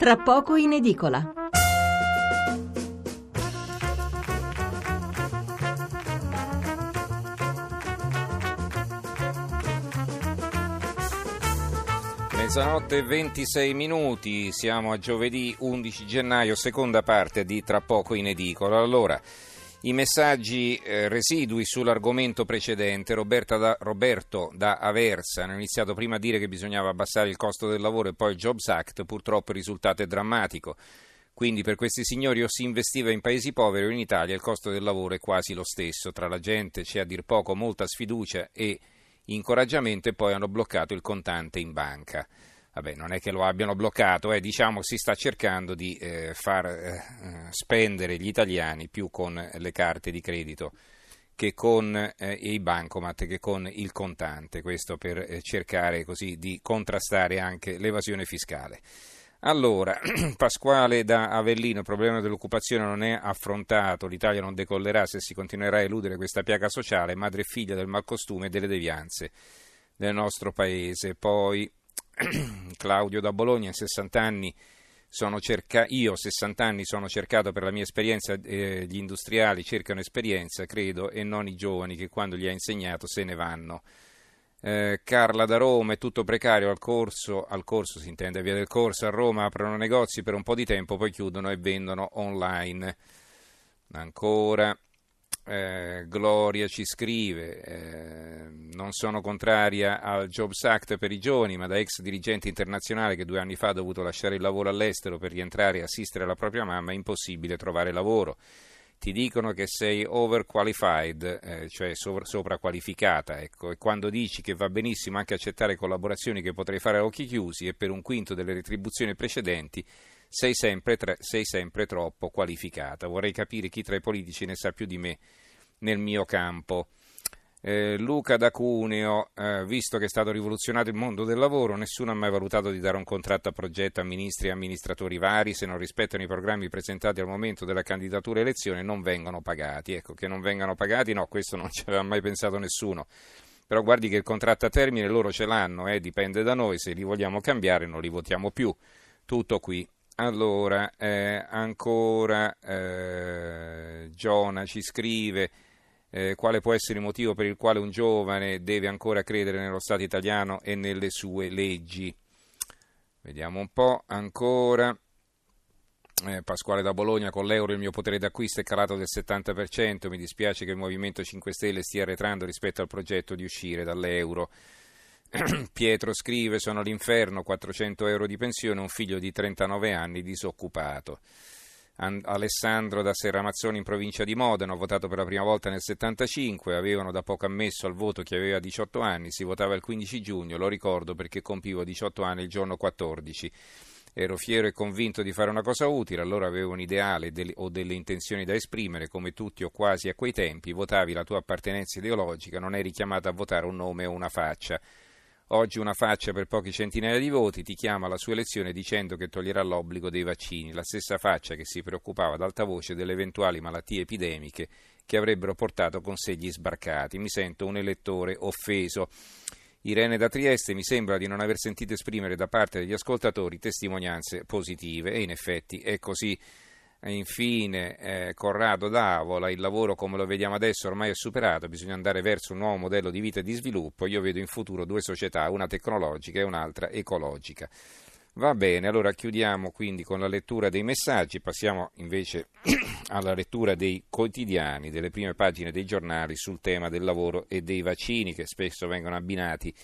tra poco in edicola. Mezzanotte e 26 minuti, siamo a giovedì 11 gennaio, seconda parte di Tra poco in edicola. Allora, i messaggi eh, residui sull'argomento precedente, da, Roberto da Aversa hanno iniziato prima a dire che bisognava abbassare il costo del lavoro e poi il Jobs Act, purtroppo il risultato è drammatico. Quindi per questi signori o si investiva in paesi poveri o in Italia il costo del lavoro è quasi lo stesso. Tra la gente c'è a dir poco molta sfiducia e incoraggiamento e poi hanno bloccato il contante in banca vabbè, non è che lo abbiano bloccato, eh, diciamo si sta cercando di eh, far eh, spendere gli italiani più con le carte di credito che con eh, i bancomat che con il contante, questo per eh, cercare così di contrastare anche l'evasione fiscale. Allora, Pasquale da Avellino, il problema dell'occupazione non è affrontato, l'Italia non decollerà se si continuerà a eludere questa piaga sociale, madre e figlia del malcostume e delle devianze del nostro paese. Poi Claudio da Bologna, 60 anni, cerca- io 60 anni sono cercato per la mia esperienza, eh, gli industriali cercano esperienza, credo, e non i giovani che quando gli ha insegnato se ne vanno. Eh, Carla da Roma, è tutto precario al corso, al corso si intende via del corso, a Roma aprono negozi per un po' di tempo, poi chiudono e vendono online. Ancora, eh, Gloria ci scrive, eh, non sono contraria al Jobs Act per i giovani, ma da ex dirigente internazionale che due anni fa ha dovuto lasciare il lavoro all'estero per rientrare e assistere la propria mamma, è impossibile trovare lavoro. Ti dicono che sei overqualified, eh, cioè sopra, sopraqualificata, ecco, e quando dici che va benissimo anche accettare collaborazioni che potrei fare a occhi chiusi e per un quinto delle retribuzioni precedenti, sei sempre, tre, sei sempre troppo qualificata. Vorrei capire chi tra i politici ne sa più di me nel mio campo. Eh, Luca da Cuneo, eh, visto che è stato rivoluzionato il mondo del lavoro, nessuno ha mai valutato di dare un contratto a progetto a ministri e amministratori vari, se non rispettano i programmi presentati al momento della candidatura elezione non vengono pagati. Ecco, che non vengano pagati, no, questo non ci aveva mai pensato nessuno. Però guardi che il contratto a termine loro ce l'hanno, eh, dipende da noi, se li vogliamo cambiare non li votiamo più. Tutto qui. Allora, eh, ancora eh, Giona ci scrive eh, quale può essere il motivo per il quale un giovane deve ancora credere nello Stato italiano e nelle sue leggi. Vediamo un po' ancora. Eh, Pasquale da Bologna, con l'euro il mio potere d'acquisto è calato del 70%, mi dispiace che il Movimento 5 Stelle stia arretrando rispetto al progetto di uscire dall'euro. Pietro scrive, sono l'inferno, 400 euro di pensione, un figlio di 39 anni disoccupato. Alessandro da Serramazzoni in provincia di Modena, ho votato per la prima volta nel 75, avevano da poco ammesso al voto chi aveva 18 anni, si votava il 15 giugno, lo ricordo perché compivo 18 anni il giorno 14. Ero fiero e convinto di fare una cosa utile, allora avevo un ideale o delle intenzioni da esprimere, come tutti o quasi a quei tempi, votavi la tua appartenenza ideologica, non eri chiamato a votare un nome o una faccia. Oggi una faccia per pochi centinaia di voti ti chiama alla sua elezione dicendo che toglierà l'obbligo dei vaccini, la stessa faccia che si preoccupava ad alta voce delle eventuali malattie epidemiche che avrebbero portato con sé gli sbarcati. Mi sento un elettore offeso. Irene da Trieste mi sembra di non aver sentito esprimere da parte degli ascoltatori testimonianze positive e in effetti è così. Infine, eh, Corrado d'Avola, il lavoro come lo vediamo adesso ormai è superato, bisogna andare verso un nuovo modello di vita e di sviluppo. Io vedo in futuro due società, una tecnologica e un'altra ecologica. Va bene, allora chiudiamo quindi con la lettura dei messaggi, passiamo invece alla lettura dei quotidiani, delle prime pagine dei giornali sul tema del lavoro e dei vaccini che spesso vengono abbinati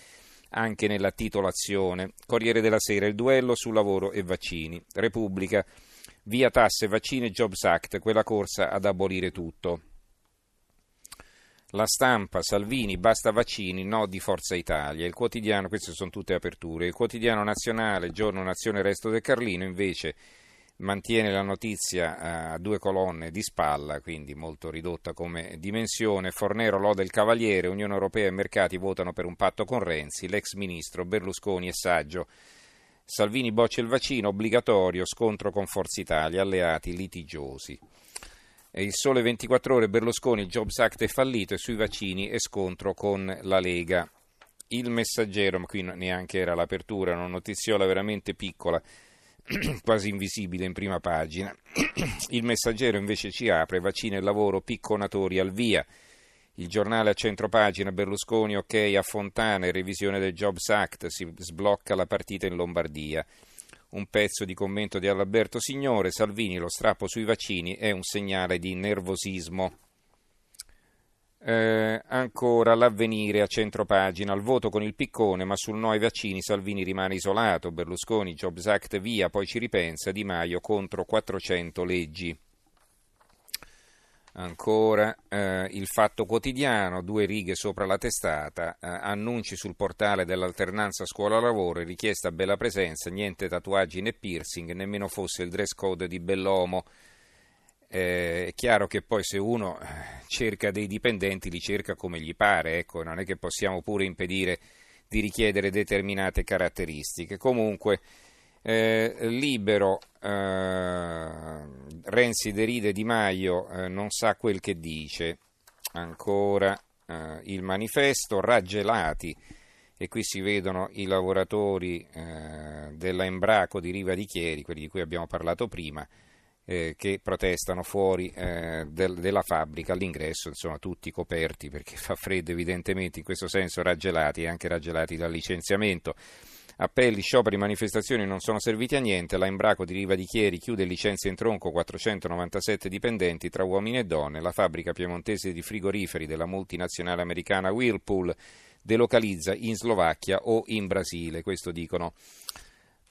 anche nella titolazione. Corriere della Sera, il duello su lavoro e vaccini. Repubblica, Via tasse, vaccini e Jobs Act, quella corsa ad abolire tutto. La stampa, Salvini, basta vaccini, no di Forza Italia. Il quotidiano, queste sono tutte aperture. Il quotidiano nazionale, giorno Nazione Resto del Carlino, invece mantiene la notizia eh, a due colonne di spalla, quindi molto ridotta come dimensione. Fornero loda il Cavaliere, Unione Europea e mercati votano per un patto con Renzi, l'ex ministro Berlusconi e Saggio Salvini boccia il vaccino, obbligatorio, scontro con Forza Italia, alleati litigiosi. E il sole 24 ore, Berlusconi, il Jobs Act è fallito e sui vaccini e scontro con la Lega. Il messaggero, ma qui neanche era l'apertura, una notiziola veramente piccola. quasi invisibile in prima pagina. Il messaggero invece ci apre, vaccino e lavoro, picconatori al via. Il giornale a centropagina, Berlusconi ok a Fontana revisione del Jobs Act, si sblocca la partita in Lombardia. Un pezzo di commento di Alberto Signore, Salvini, lo strappo sui vaccini è un segnale di nervosismo. Eh, ancora l'avvenire a centropagina, al voto con il piccone, ma sul no ai vaccini Salvini rimane isolato, Berlusconi, Jobs Act via, poi ci ripensa, Di Maio contro 400 leggi. Ancora eh, il fatto quotidiano, due righe sopra la testata, eh, annunci sul portale dell'alternanza scuola-lavoro, richiesta bella presenza, niente tatuaggi né piercing, nemmeno fosse il dress code di Bellomo. Eh, è chiaro che poi se uno eh, cerca dei dipendenti li cerca come gli pare, ecco, non è che possiamo pure impedire di richiedere determinate caratteristiche. Comunque eh, libero, eh, Renzi deride Di Maio, eh, non sa quel che dice. Ancora eh, il manifesto, raggelati, e qui si vedono i lavoratori eh, della Embraco di Riva di Chieri, quelli di cui abbiamo parlato prima, eh, che protestano fuori del, della fabbrica all'ingresso, insomma tutti coperti perché fa freddo evidentemente, in questo senso raggelati e anche raggelati dal licenziamento. Appelli, scioperi, manifestazioni non sono serviti a niente. La Embraco di Riva di Chieri chiude licenze in tronco 497 dipendenti tra uomini e donne. La fabbrica piemontese di frigoriferi della multinazionale americana Whirlpool delocalizza in Slovacchia o in Brasile. Questo dicono.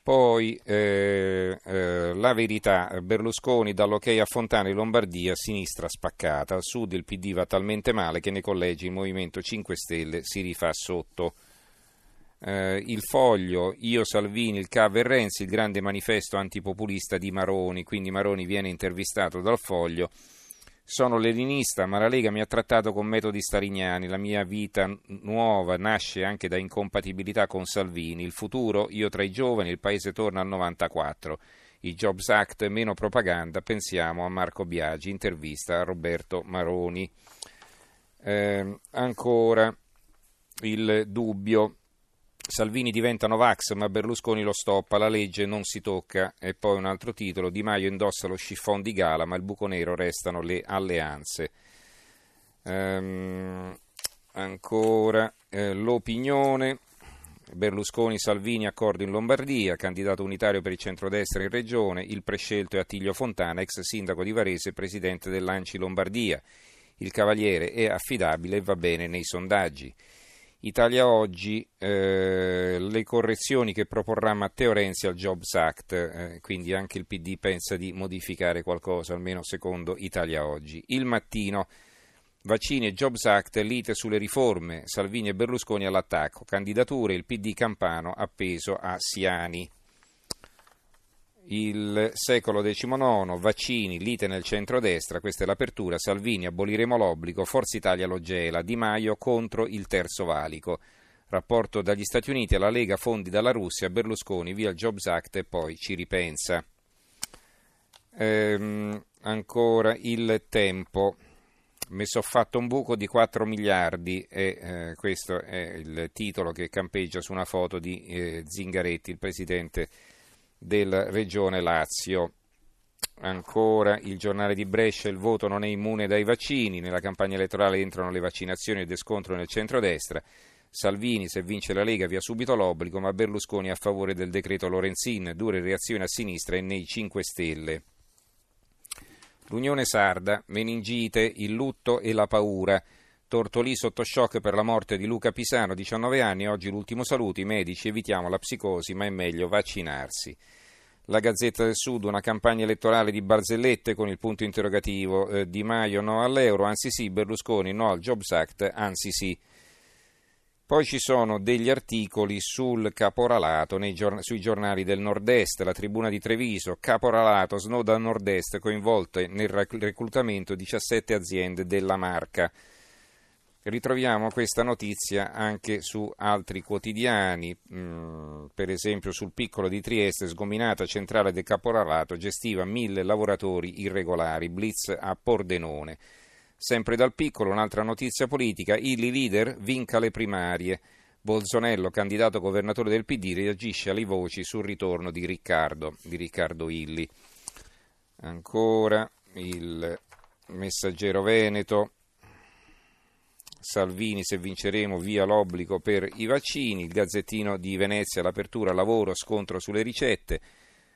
Poi eh, eh, la verità, Berlusconi dall'ok a Fontana in Lombardia, sinistra spaccata, al sud il PD va talmente male che nei collegi il Movimento 5 Stelle si rifà sotto eh, il foglio, io Salvini, il CAV e Renzi, il grande manifesto antipopulista di Maroni, quindi Maroni viene intervistato dal foglio. Sono leninista, ma la Lega mi ha trattato con metodi starignani. La mia vita nuova nasce anche da incompatibilità con Salvini. Il futuro, io tra i giovani, il paese torna al 94. I Jobs Act, meno propaganda. Pensiamo a Marco Biagi. Intervista a Roberto Maroni. Eh, ancora il dubbio. Salvini diventa Novax ma Berlusconi lo stoppa, la legge non si tocca e poi un altro titolo, Di Maio indossa lo chiffon di gala ma il buco nero restano le alleanze. Ehm, ancora eh, l'opinione, Berlusconi, Salvini, accordo in Lombardia, candidato unitario per il centrodestra in regione, il prescelto è Attilio Fontana, ex sindaco di Varese e presidente dell'Anci Lombardia. Il cavaliere è affidabile e va bene nei sondaggi. Italia Oggi, eh, le correzioni che proporrà Matteo Renzi al Jobs Act, eh, quindi anche il PD pensa di modificare qualcosa, almeno secondo Italia Oggi. Il mattino, vaccini e Jobs Act, lite sulle riforme, Salvini e Berlusconi all'attacco, candidature, il PD campano appeso a Siani il secolo XIX, vaccini, lite nel centro-destra, questa è l'apertura, Salvini, aboliremo l'obbligo, Forza Italia lo gela, Di Maio contro il terzo valico. Rapporto dagli Stati Uniti alla Lega, fondi dalla Russia, Berlusconi via il Jobs Act e poi ci ripensa. Ehm, ancora il tempo. Mi sono fatto un buco di 4 miliardi e eh, questo è il titolo che campeggia su una foto di eh, Zingaretti, il presidente della regione Lazio. Ancora il giornale di Brescia, il voto non è immune dai vaccini, nella campagna elettorale entrano le vaccinazioni e descontro nel centrodestra. Salvini, se vince la Lega, via subito l'obbligo, ma Berlusconi a favore del decreto Lorenzin, dure reazioni a sinistra e nei 5 Stelle. L'Unione Sarda, meningite, il lutto e la paura. Tortolì sotto shock per la morte di Luca Pisano, 19 anni, oggi l'ultimo saluto, i medici evitiamo la psicosi, ma è meglio vaccinarsi. La Gazzetta del Sud, una campagna elettorale di barzellette con il punto interrogativo eh, Di Maio no all'euro, anzi sì, Berlusconi no al Jobs Act, anzi sì. Poi ci sono degli articoli sul caporalato giorn- sui giornali del nord-est, la tribuna di Treviso, caporalato, Snowden nord-est coinvolte nel reclutamento 17 aziende della marca. Ritroviamo questa notizia anche su altri quotidiani, mm, per esempio sul piccolo di Trieste, sgominata centrale del caporalato, gestiva mille lavoratori irregolari, blitz a Pordenone. Sempre dal piccolo, un'altra notizia politica, il leader vinca le primarie. Bolsonello, candidato governatore del PD, reagisce alle voci sul ritorno di Riccardo, di Riccardo Illi. Ancora il messaggero Veneto. Salvini, se vinceremo, via l'obbligo per i vaccini. Il Gazzettino di Venezia, l'apertura lavoro, scontro sulle ricette.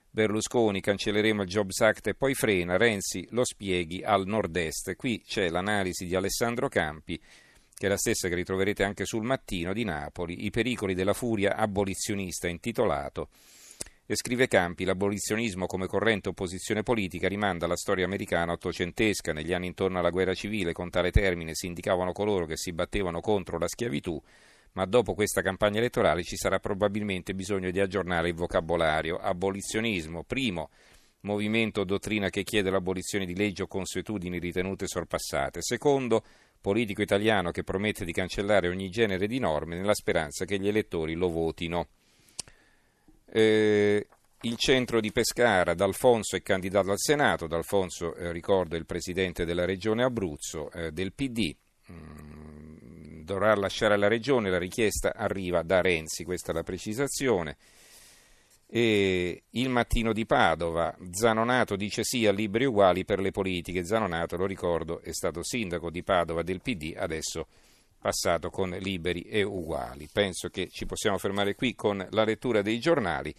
Berlusconi, cancelleremo il Jobs Act e poi frena. Renzi lo spieghi al nord-est. Qui c'è l'analisi di Alessandro Campi che è la stessa che ritroverete anche sul mattino di Napoli, I pericoli della furia abolizionista intitolato. E scrive Campi, l'abolizionismo come corrente opposizione politica rimanda alla storia americana ottocentesca. Negli anni intorno alla guerra civile, con tale termine si indicavano coloro che si battevano contro la schiavitù, ma dopo questa campagna elettorale ci sarà probabilmente bisogno di aggiornare il vocabolario. Abolizionismo, primo, movimento o dottrina che chiede l'abolizione di leggi o consuetudini ritenute sorpassate. Secondo, politico italiano che promette di cancellare ogni genere di norme nella speranza che gli elettori lo votino. Eh, il centro di Pescara, D'Alfonso è candidato al Senato, D'Alfonso eh, ricordo il presidente della regione Abruzzo eh, del PD, mm, dovrà lasciare la regione, la richiesta arriva da Renzi, questa è la precisazione. E il mattino di Padova, Zanonato dice sì a libri uguali per le politiche. Zanonato, lo ricordo, è stato sindaco di Padova del PD, adesso passato con liberi e uguali. Penso che ci possiamo fermare qui con la lettura dei giornali.